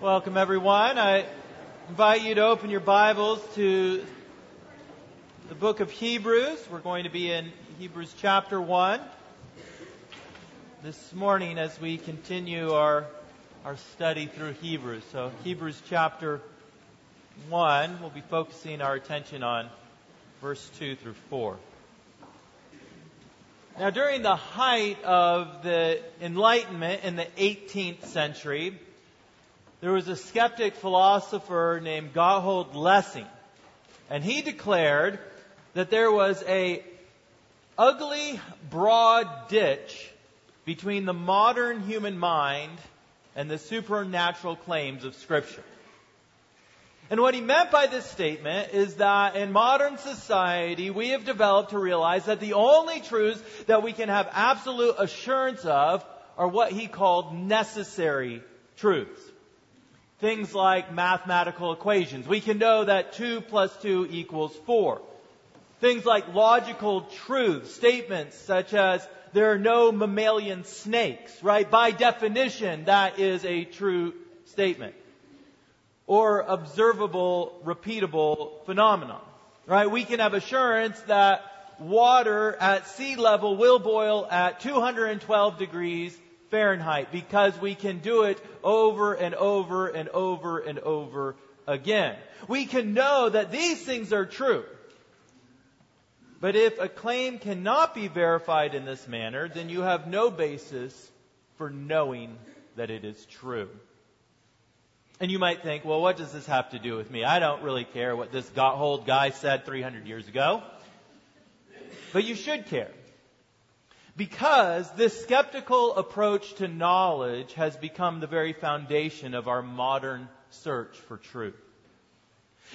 Welcome, everyone. I invite you to open your Bibles to the book of Hebrews. We're going to be in Hebrews chapter 1 this morning as we continue our, our study through Hebrews. So, Hebrews chapter 1, we'll be focusing our attention on verse 2 through 4. Now, during the height of the Enlightenment in the 18th century, there was a skeptic philosopher named Gotthold Lessing, and he declared that there was a ugly, broad ditch between the modern human mind and the supernatural claims of Scripture. And what he meant by this statement is that in modern society, we have developed to realize that the only truths that we can have absolute assurance of are what he called necessary truths. Things like mathematical equations. We can know that 2 plus 2 equals 4. Things like logical truths, statements such as there are no mammalian snakes, right? By definition, that is a true statement. Or observable, repeatable phenomenon, right? We can have assurance that water at sea level will boil at 212 degrees Fahrenheit because we can do it over and over and over and over again. We can know that these things are true. But if a claim cannot be verified in this manner, then you have no basis for knowing that it is true. And you might think, well, what does this have to do with me? I don't really care what this Gotthold guy said 300 years ago. But you should care. Because this skeptical approach to knowledge has become the very foundation of our modern search for truth.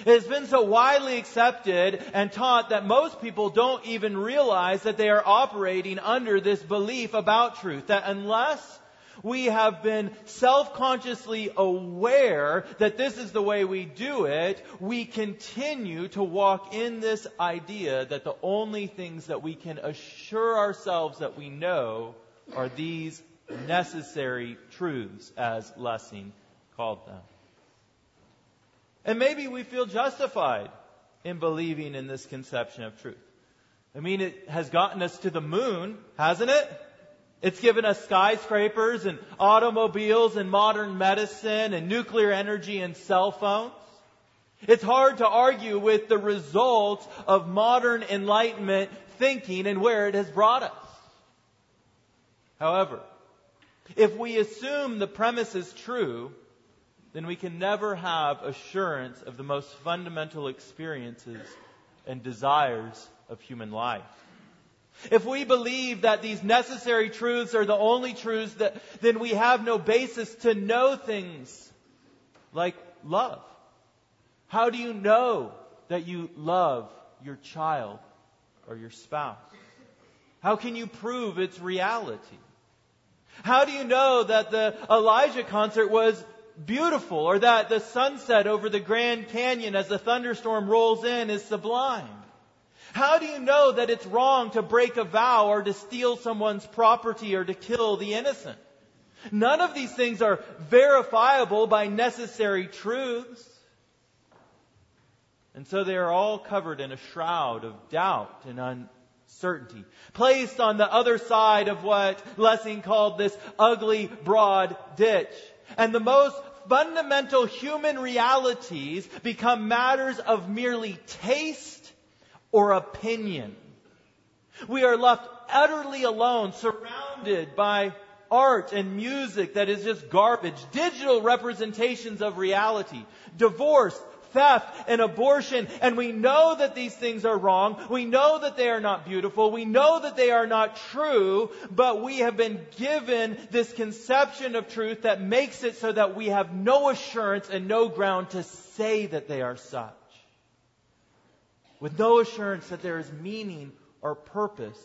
It has been so widely accepted and taught that most people don't even realize that they are operating under this belief about truth. That unless we have been self-consciously aware that this is the way we do it, we continue to walk in this idea that the only things that we can assure ourselves that we know are these necessary truths, as Lessing called them. And maybe we feel justified in believing in this conception of truth. I mean, it has gotten us to the moon, hasn't it? It's given us skyscrapers and automobiles and modern medicine and nuclear energy and cell phones. It's hard to argue with the results of modern enlightenment thinking and where it has brought us. However, if we assume the premise is true, then we can never have assurance of the most fundamental experiences and desires of human life. If we believe that these necessary truths are the only truths, that, then we have no basis to know things like love. How do you know that you love your child or your spouse? How can you prove its reality? How do you know that the Elijah concert was beautiful or that the sunset over the Grand Canyon as the thunderstorm rolls in is sublime? How do you know that it's wrong to break a vow or to steal someone's property or to kill the innocent? None of these things are verifiable by necessary truths. And so they are all covered in a shroud of doubt and uncertainty, placed on the other side of what Lessing called this ugly, broad ditch. And the most fundamental human realities become matters of merely taste or opinion. We are left utterly alone, surrounded by art and music that is just garbage, digital representations of reality, divorce, theft, and abortion. And we know that these things are wrong. We know that they are not beautiful. We know that they are not true, but we have been given this conception of truth that makes it so that we have no assurance and no ground to say that they are such with no assurance that there is meaning or purpose,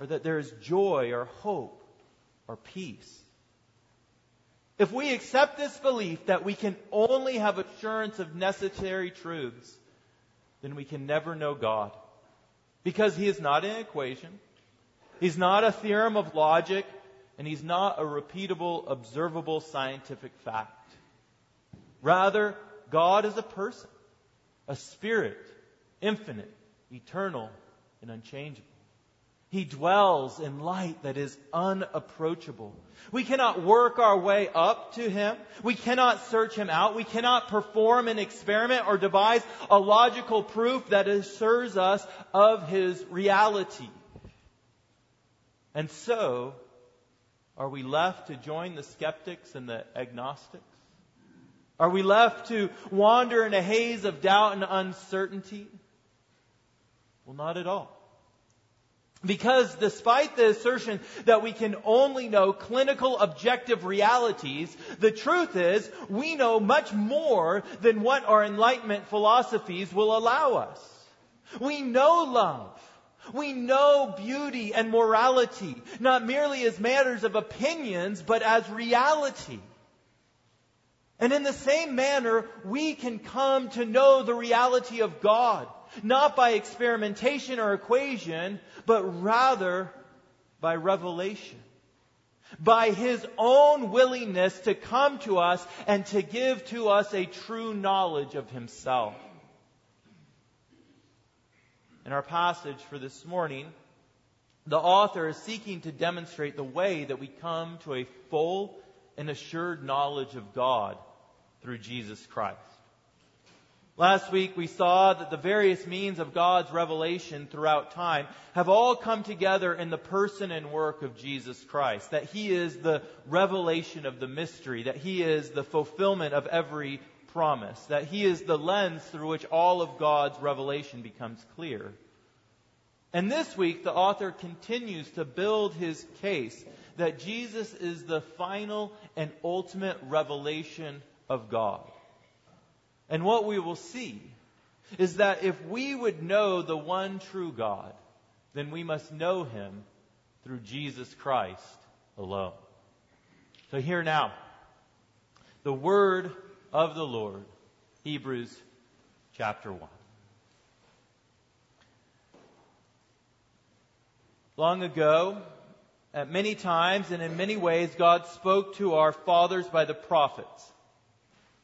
or that there is joy or hope or peace. If we accept this belief that we can only have assurance of necessary truths, then we can never know God. Because He is not an equation, He's not a theorem of logic, and He's not a repeatable, observable scientific fact. Rather, God is a person, a spirit, infinite, eternal, and unchangeable. He dwells in light that is unapproachable. We cannot work our way up to Him. We cannot search Him out. We cannot perform an experiment or devise a logical proof that assures us of His reality. And so, are we left to join the skeptics and the agnostics? Are we left to wander in a haze of doubt and uncertainty? Well, not at all. Because despite the assertion that we can only know clinical objective realities, the truth is we know much more than what our Enlightenment philosophies will allow us. We know love. We know beauty and morality, not merely as matters of opinions, but as reality. And in the same manner, we can come to know the reality of God not by experimentation or equation, but rather by revelation. By His own willingness to come to us and to give to us a true knowledge of Himself. In our passage for this morning, the author is seeking to demonstrate the way that we come to a full and assured knowledge of God through Jesus Christ. Last week we saw that the various means of God's revelation throughout time have all come together in the person and work of Jesus Christ. That He is the revelation of the mystery. That He is the fulfillment of every promise. That He is the lens through which all of God's revelation becomes clear. And this week the author continues to build his case that Jesus is the final and ultimate revelation of God. And what we will see is that if we would know the one true God, then we must know him through Jesus Christ alone. So here now, the word of the Lord, Hebrews chapter 1. Long ago, at many times and in many ways, God spoke to our fathers by the prophets.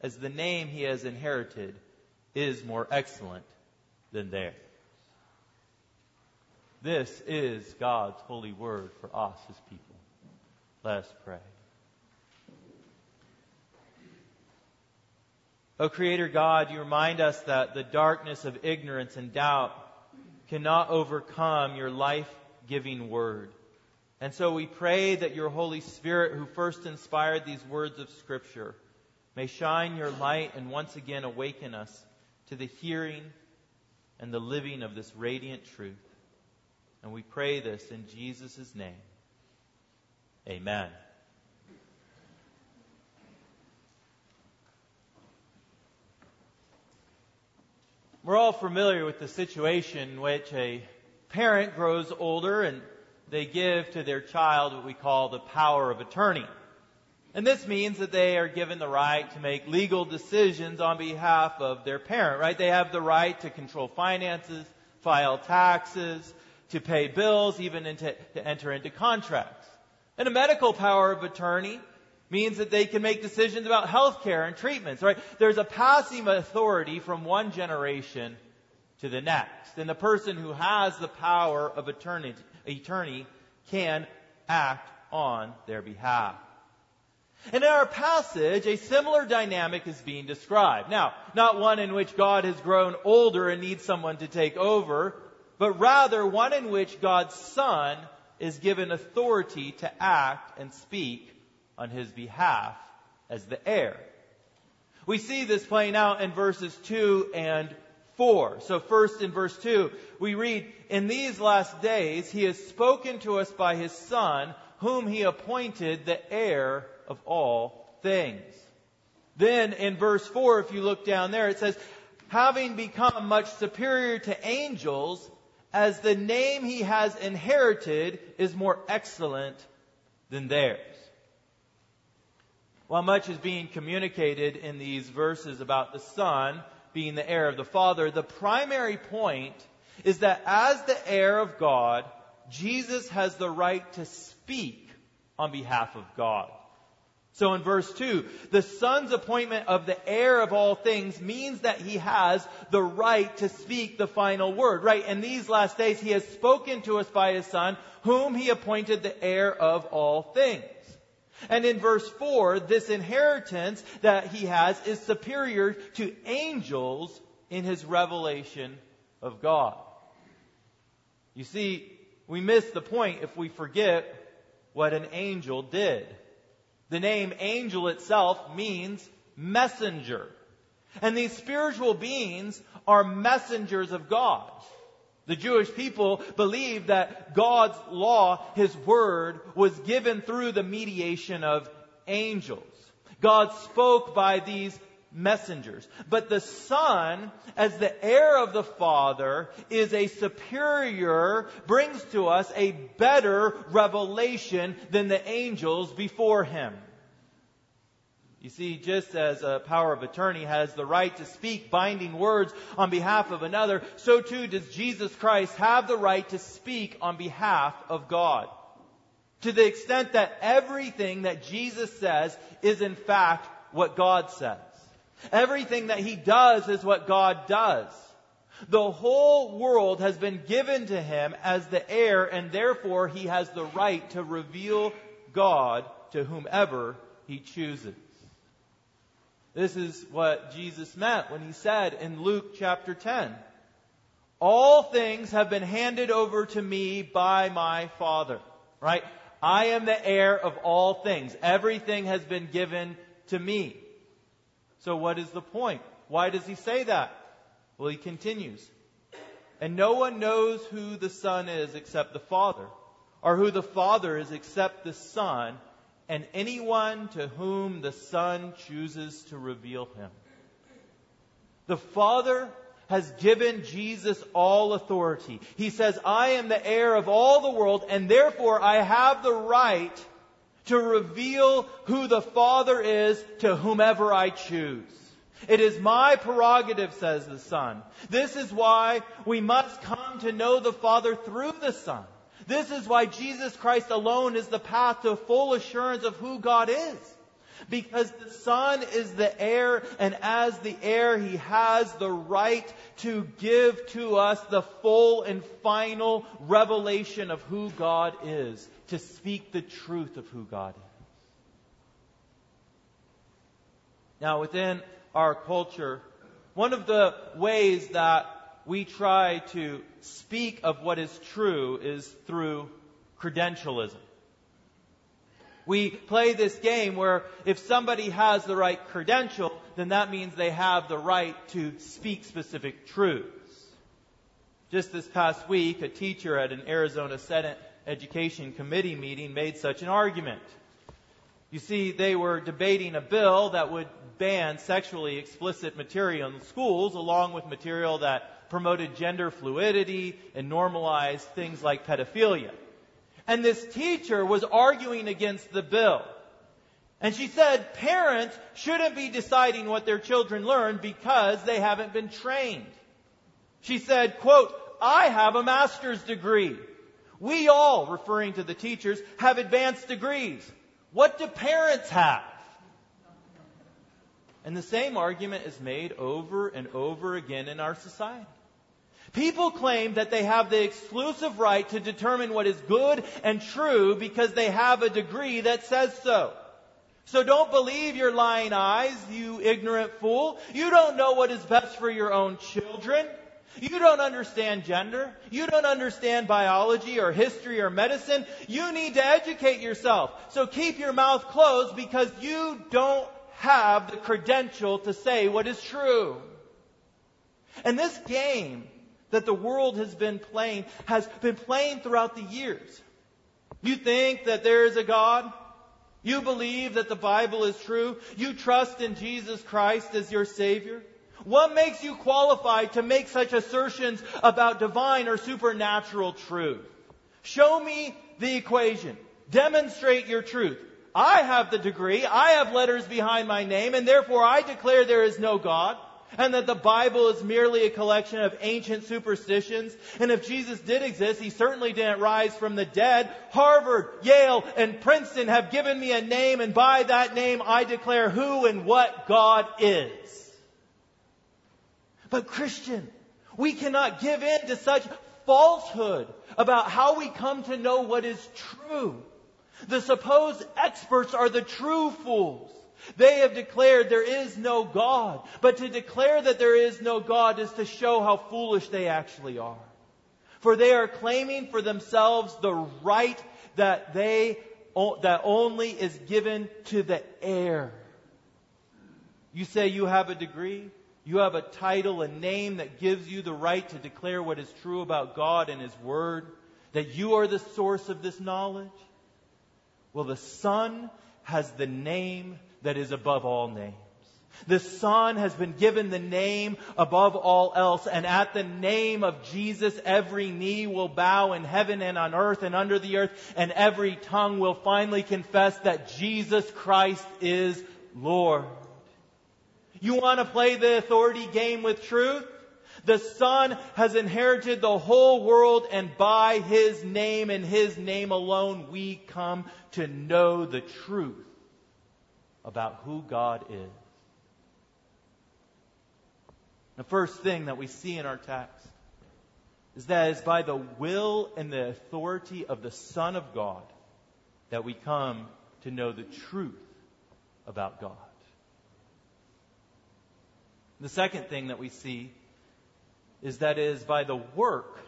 as the name he has inherited is more excellent than theirs. This is God's holy word for us, his people. Let us pray. O Creator God, you remind us that the darkness of ignorance and doubt cannot overcome your life giving word. And so we pray that your Holy Spirit, who first inspired these words of Scripture, may shine your light and once again awaken us to the hearing and the living of this radiant truth. And we pray this in Jesus' name. Amen. We're all familiar with the situation in which a parent grows older and they give to their child what we call the power of attorney. And this means that they are given the right to make legal decisions on behalf of their parent, right? They have the right to control finances, file taxes, to pay bills, even into, to enter into contracts. And a medical power of attorney means that they can make decisions about health care and treatments, right? There's a passing authority from one generation to the next. And the person who has the power of attorney, attorney can act on their behalf. And in our passage, a similar dynamic is being described. Now, not one in which God has grown older and needs someone to take over, but rather one in which God's Son is given authority to act and speak on his behalf as the heir. We see this playing out in verses 2 and 4. So first in verse 2, we read, In these last days he has spoken to us by his Son, whom he appointed the heir of all things. Then in verse 4, if you look down there, it says, having become much superior to angels, as the name he has inherited is more excellent than theirs. While much is being communicated in these verses about the Son being the heir of the Father, the primary point is that as the heir of God, Jesus has the right to speak on behalf of God. So in verse 2, the Son's appointment of the heir of all things means that he has the right to speak the final word, right? In these last days, he has spoken to us by his Son, whom he appointed the heir of all things. And in verse 4, this inheritance that he has is superior to angels in his revelation of God. You see, we miss the point if we forget what an angel did. The name angel itself means messenger. And these spiritual beings are messengers of God. The Jewish people believed that God's law, His word, was given through the mediation of angels. God spoke by these messengers. But the Son, as the heir of the Father, is a superior, brings to us a better revelation than the angels before him. You see, just as a power of attorney has the right to speak binding words on behalf of another, so too does Jesus Christ have the right to speak on behalf of God. To the extent that everything that Jesus says is in fact what God says. Everything that he does is what God does. The whole world has been given to him as the heir, and therefore he has the right to reveal God to whomever he chooses. This is what Jesus meant when he said in Luke chapter 10, All things have been handed over to me by my Father. Right? I am the heir of all things. Everything has been given to me. So what is the point? Why does he say that? Well, he continues. And no one knows who the Son is except the Father, or who the Father is except the Son, and anyone to whom the Son chooses to reveal him. The Father has given Jesus all authority. He says, I am the heir of all the world, and therefore I have the right to reveal who the Father is to whomever I choose. It is my prerogative, says the Son. This is why we must come to know the Father through the Son. This is why Jesus Christ alone is the path to full assurance of who God is. Because the Son is the heir, and as the heir, He has the right to give to us the full and final revelation of who God is to speak the truth of who God is. Now, within our culture, one of the ways that we try to speak of what is true is through credentialism. We play this game where if somebody has the right credential, then that means they have the right to speak specific truths. Just this past week, a teacher at an Arizona Senate Education Committee meeting made such an argument. You see, they were debating a bill that would ban sexually explicit material in schools along with material that promoted gender fluidity and normalized things like pedophilia. And this teacher was arguing against the bill. And she said parents shouldn't be deciding what their children learn because they haven't been trained. She said, quote, I have a master's degree. We all, referring to the teachers, have advanced degrees. What do parents have? And the same argument is made over and over again in our society. People claim that they have the exclusive right to determine what is good and true because they have a degree that says so. So don't believe your lying eyes, you ignorant fool. You don't know what is best for your own children. You don't understand gender. You don't understand biology or history or medicine. You need to educate yourself. So keep your mouth closed because you don't have the credential to say what is true. And this game that the world has been playing has been playing throughout the years. You think that there is a God? You believe that the Bible is true. You trust in Jesus Christ as your Savior. What makes you qualified to make such assertions about divine or supernatural truth? Show me the equation. Demonstrate your truth. I have the degree. I have letters behind my name, and therefore I declare there is no God and that the Bible is merely a collection of ancient superstitions. And if Jesus did exist, he certainly didn't rise from the dead. Harvard, Yale, and Princeton have given me a name, and by that name I declare who and what God is. But Christian, we cannot give in to such falsehood about how we come to know what is true. The supposed experts are the true fools. They have declared there is no God. But to declare that there is no God is to show how foolish they actually are. For they are claiming for themselves the right that they that only is given to the heir. You say you have a degree, you have a title, a name that gives you the right to declare what is true about God and His Word, that you are the source of this knowledge. Well, the Son has the name that is above all names. The Son has been given the name above all else, and at the name of Jesus, every knee will bow in heaven and on earth and under the earth, and every tongue will finally confess that Jesus Christ is Lord. You want to play the authority game with truth? The Son has inherited the whole world, and by His name and His name alone, we come to know the truth about who God is. The first thing that we see in our text is that it's by the will and the authority of the Son of God that we come to know the truth about God. The second thing that we see is that it is by the work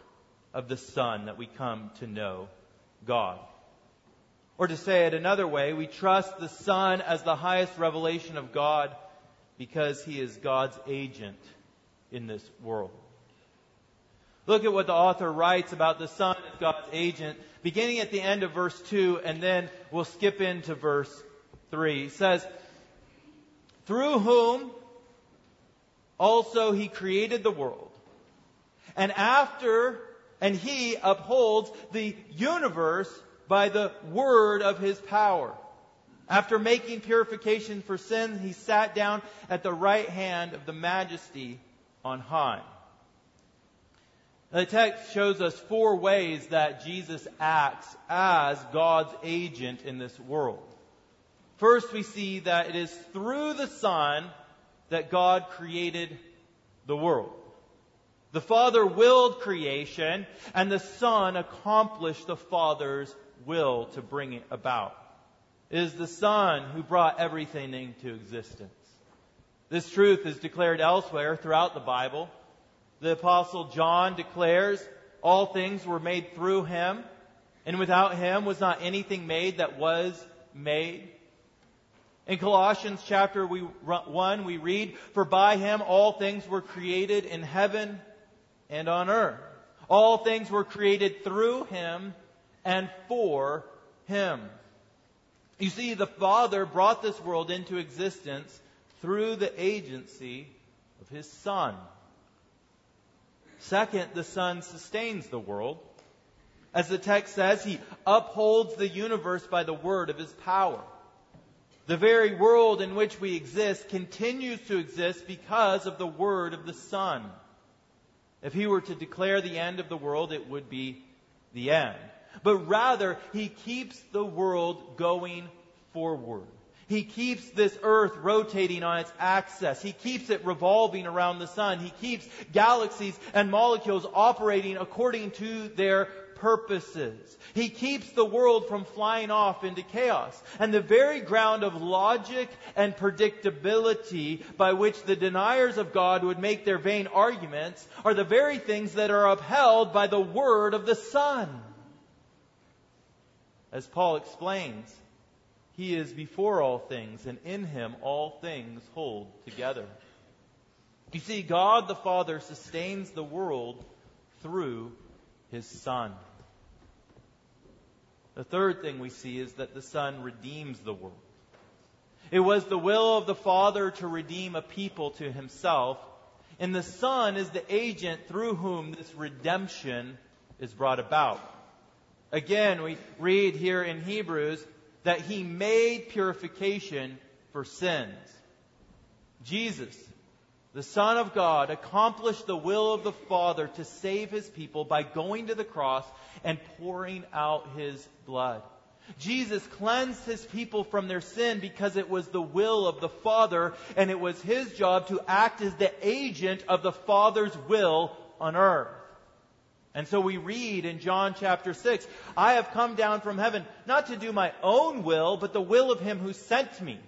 of the Son that we come to know God. Or to say it another way, we trust the Son as the highest revelation of God because he is God's agent in this world. Look at what the author writes about the Son as God's agent, beginning at the end of verse 2, and then we'll skip into verse 3. He says, Through whom also he created the world. And after, and he upholds the universe by the word of his power. After making purification for sin, he sat down at the right hand of the majesty on high. The text shows us four ways that Jesus acts as God's agent in this world. First, we see that it is through the Son that God created the world. The Father willed creation, and the Son accomplished the Father's will to bring it about. It is the Son who brought everything into existence. This truth is declared elsewhere throughout the Bible. The Apostle John declares, All things were made through him, and without him was not anything made that was made. In Colossians chapter 1, we read, For by him all things were created in heaven and on earth. All things were created through him and for him. You see, the Father brought this world into existence through the agency of his Son. Second, the Son sustains the world. As the text says, he upholds the universe by the word of his power. The very world in which we exist continues to exist because of the word of the Son. If he were to declare the end of the world, it would be the end but rather he keeps the world going forward. He keeps this earth rotating on its axis. He keeps it revolving around the sun. He keeps galaxies and molecules operating according to their purposes. He keeps the world from flying off into chaos. And the very ground of logic and predictability by which the deniers of God would make their vain arguments are the very things that are upheld by the word of the Son. As Paul explains, he is before all things, and in him all things hold together. You see, God the Father sustains the world through his Son. The third thing we see is that the Son redeems the world. It was the will of the Father to redeem a people to himself, and the Son is the agent through whom this redemption is brought about. Again, we read here in Hebrews that he made purification for sins. Jesus, the Son of God, accomplished the will of the Father to save his people by going to the cross and pouring out his blood. Jesus cleansed his people from their sin because it was the will of the Father and it was his job to act as the agent of the Father's will on earth. And so we read in John chapter 6, I have come down from heaven not to do my own will, but the will of him who sent me.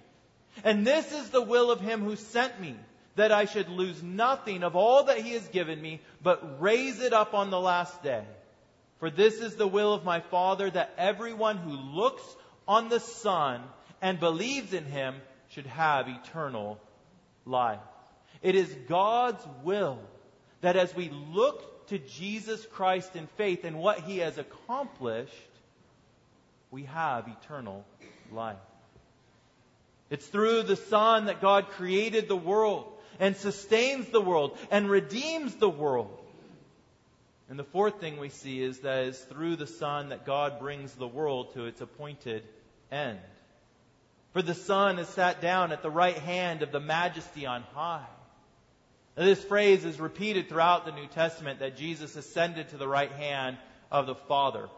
And this is the will of him who sent me, that I should lose nothing of all that he has given me, but raise it up on the last day. For this is the will of my Father, that everyone who looks on the Son and believes in him should have eternal life. It is God's will that as we look to Jesus Christ in faith and what he has accomplished, we have eternal life. It's through the Son that God created the world and sustains the world and redeems the world. And the fourth thing we see is that it's through the Son that God brings the world to its appointed end. For the Son is sat down at the right hand of the majesty on high. Now, this phrase is repeated throughout the New Testament that Jesus ascended to the right hand of the Father.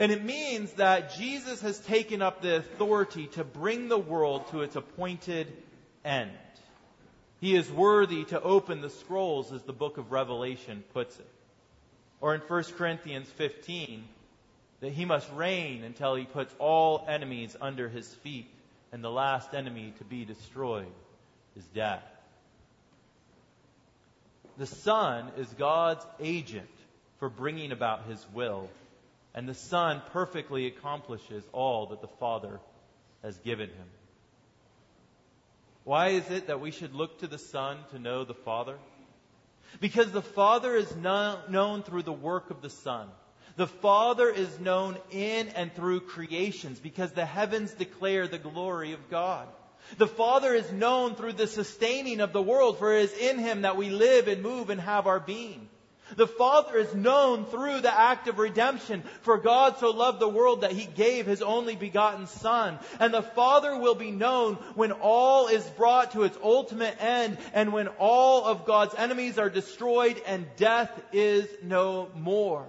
And it means that Jesus has taken up the authority to bring the world to its appointed end. He is worthy to open the scrolls, as the book of Revelation puts it. Or in 1 Corinthians 15, that he must reign until he puts all enemies under his feet, and the last enemy to be destroyed is death. The Son is God's agent for bringing about his will, and the Son perfectly accomplishes all that the Father has given him. Why is it that we should look to the Son to know the Father? Because the Father is known through the work of the Son. The Father is known in and through creations because the heavens declare the glory of God. The Father is known through the sustaining of the world, for it is in Him that we live and move and have our being. The Father is known through the act of redemption, for God so loved the world that He gave His only begotten Son. And the Father will be known when all is brought to its ultimate end and when all of God's enemies are destroyed and death is no more.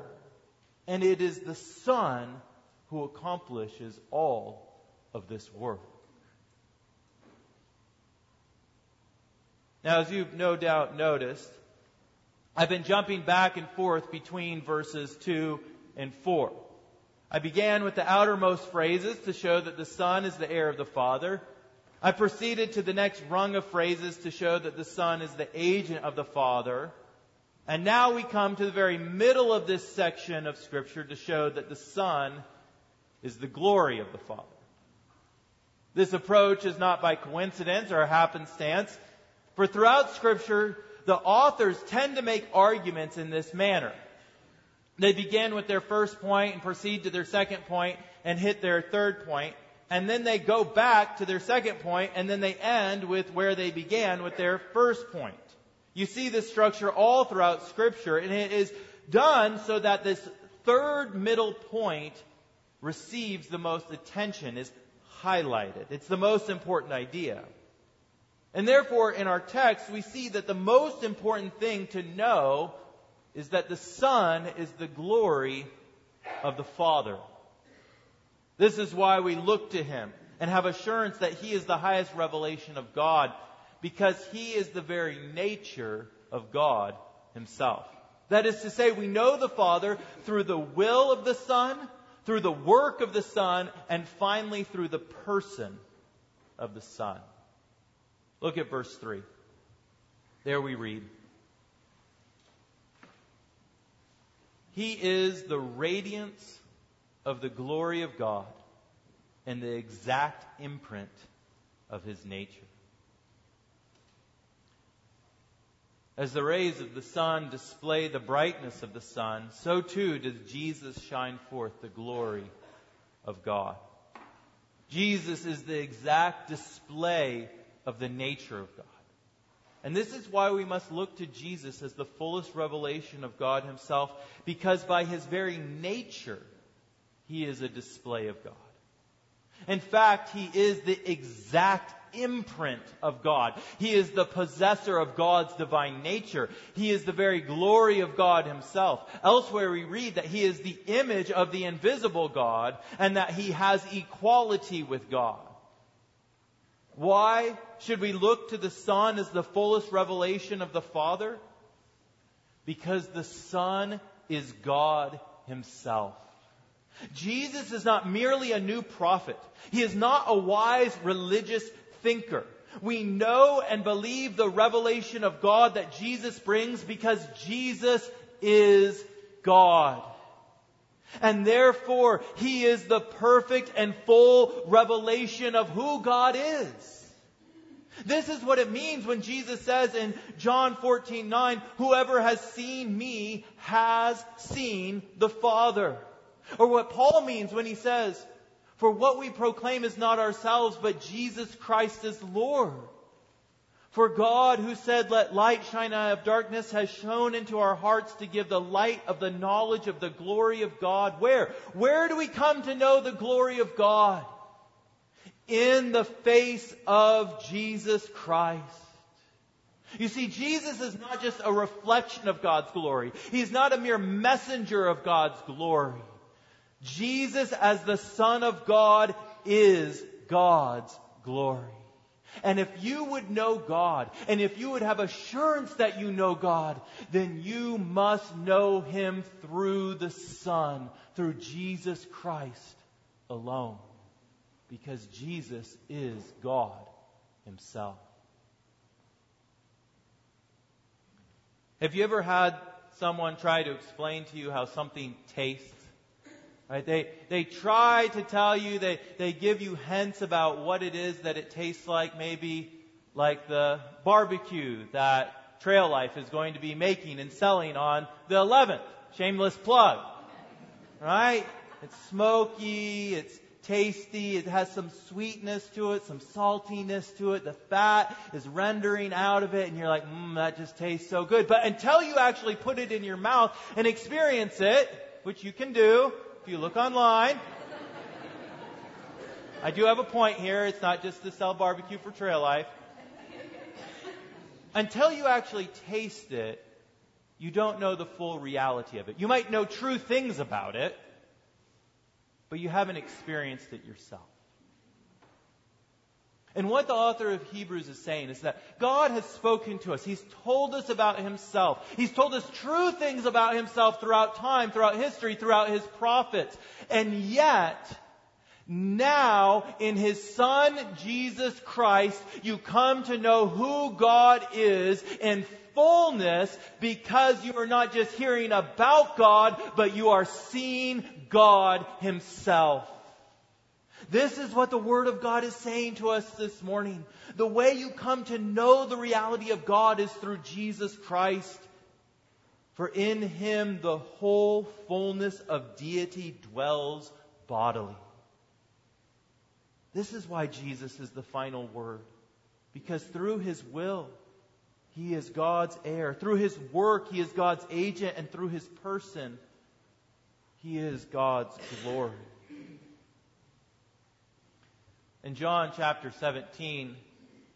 And it is the Son who accomplishes all of this work. Now, as you've no doubt noticed, I've been jumping back and forth between verses 2 and 4. I began with the outermost phrases to show that the Son is the heir of the Father. I proceeded to the next rung of phrases to show that the Son is the agent of the Father. And now we come to the very middle of this section of Scripture to show that the Son is the glory of the Father. This approach is not by coincidence or happenstance, for throughout Scripture, the authors tend to make arguments in this manner. They begin with their first point and proceed to their second point and hit their third point, and then they go back to their second point, and then they end with where they began with their first point. You see this structure all throughout Scripture, and it is done so that this third middle point receives the most attention, is highlighted. It's the most important idea. And therefore, in our text, we see that the most important thing to know is that the Son is the glory of the Father. This is why we look to Him and have assurance that He is the highest revelation of God, because He is the very nature of God Himself. That is to say, we know the Father through the will of the Son, through the work of the Son, and finally through the person of the Son. Look at verse 3. There we read He is the radiance of the glory of God and the exact imprint of his nature. As the rays of the sun display the brightness of the sun, so too does Jesus shine forth the glory of God. Jesus is the exact display of the nature of God. And this is why we must look to Jesus as the fullest revelation of God Himself, because by His very nature, He is a display of God. In fact, He is the exact imprint of God. He is the possessor of God's divine nature. He is the very glory of God himself. Elsewhere we read that he is the image of the invisible God and that he has equality with God. Why should we look to the Son as the fullest revelation of the Father? Because the Son is God himself. Jesus is not merely a new prophet. He is not a wise religious thinker. We know and believe the revelation of God that Jesus brings because Jesus is God. And therefore, He is the perfect and full revelation of who God is. This is what it means when Jesus says in John 14, 9, whoever has seen me has seen the Father. Or what Paul means when he says, for what we proclaim is not ourselves, but Jesus Christ is Lord. For God, who said, Let light shine out of darkness, has shone into our hearts to give the light of the knowledge of the glory of God. Where? Where do we come to know the glory of God? In the face of Jesus Christ. You see, Jesus is not just a reflection of God's glory. He's not a mere messenger of God's glory. Jesus as the Son of God is God's glory. And if you would know God, and if you would have assurance that you know God, then you must know Him through the Son, through Jesus Christ alone. Because Jesus is God Himself. Have you ever had someone try to explain to you how something tastes? Right? They, they try to tell you, they, they give you hints about what it is that it tastes like, maybe like the barbecue that Trail Life is going to be making and selling on the 11th. Shameless plug. Right? It's smoky, it's tasty, it has some sweetness to it, some saltiness to it, the fat is rendering out of it, and you're like, mmm, that just tastes so good. But until you actually put it in your mouth and experience it, which you can do, if you look online, I do have a point here. It's not just to sell barbecue for trail life. Until you actually taste it, you don't know the full reality of it. You might know true things about it, but you haven't experienced it yourself. And what the author of Hebrews is saying is that God has spoken to us. He's told us about Himself. He's told us true things about Himself throughout time, throughout history, throughout His prophets. And yet, now, in His Son, Jesus Christ, you come to know who God is in fullness because you are not just hearing about God, but you are seeing God Himself. This is what the Word of God is saying to us this morning. The way you come to know the reality of God is through Jesus Christ. For in Him the whole fullness of deity dwells bodily. This is why Jesus is the final word. Because through His will, He is God's heir. Through His work, He is God's agent. And through His person, He is God's glory. In John chapter 17,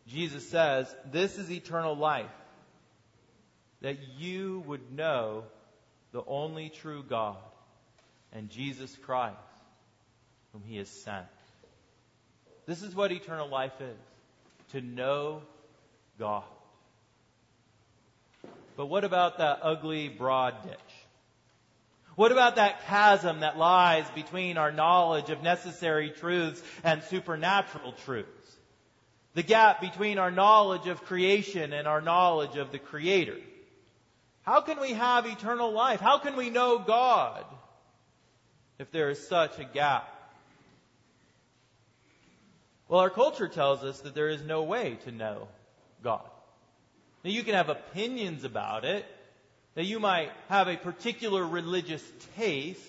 Jesus says, This is eternal life, that you would know the only true God and Jesus Christ, whom He has sent. This is what eternal life is to know God. But what about that ugly, broad ditch? What about that chasm that lies between our knowledge of necessary truths and supernatural truths? The gap between our knowledge of creation and our knowledge of the Creator. How can we have eternal life? How can we know God if there is such a gap? Well, our culture tells us that there is no way to know God. Now you can have opinions about it, that you might have a particular religious taste,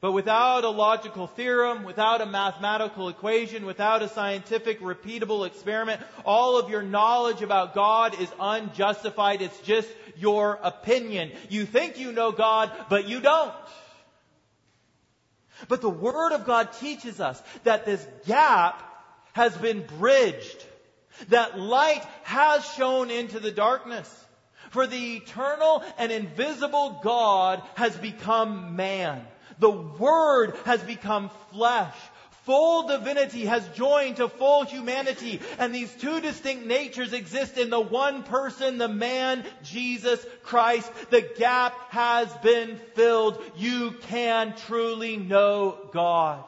but without a logical theorem, without a mathematical equation, without a scientific repeatable experiment, all of your knowledge about God is unjustified. It's just your opinion. You think you know God, but you don't. But the Word of God teaches us that this gap has been bridged. That light has shone into the darkness. For the eternal and invisible God has become man. The Word has become flesh. Full divinity has joined to full humanity, and these two distinct natures exist in the one person, the man, Jesus Christ. The gap has been filled. You can truly know God.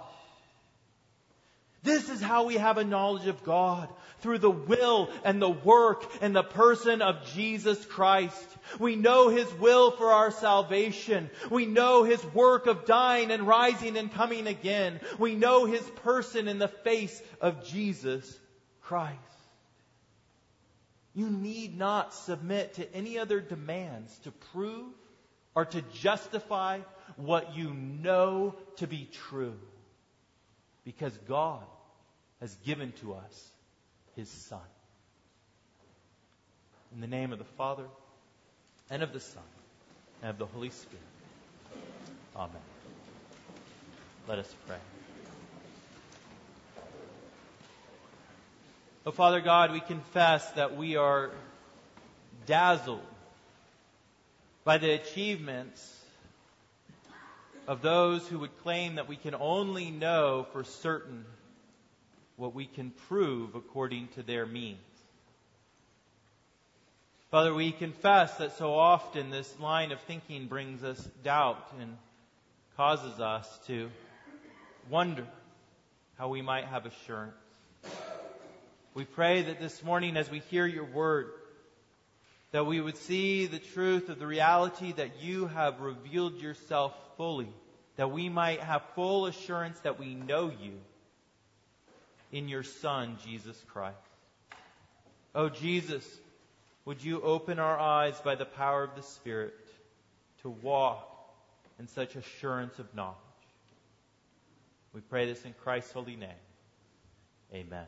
This is how we have a knowledge of God through the will and the work and the person of Jesus Christ. We know His will for our salvation. We know His work of dying and rising and coming again. We know His person in the face of Jesus Christ. You need not submit to any other demands to prove or to justify what you know to be true. Because God has given to us His Son. In the name of the Father, and of the Son, and of the Holy Spirit. Amen. Let us pray. Oh, Father God, we confess that we are dazzled by the achievements of those who would claim that we can only know for certain what we can prove according to their means. Father, we confess that so often this line of thinking brings us doubt and causes us to wonder how we might have assurance. We pray that this morning as we hear your word, that we would see the truth of the reality that you have revealed yourself fully, that we might have full assurance that we know you in your Son, Jesus Christ. Oh, Jesus, would you open our eyes by the power of the Spirit to walk in such assurance of knowledge? We pray this in Christ's holy name. Amen.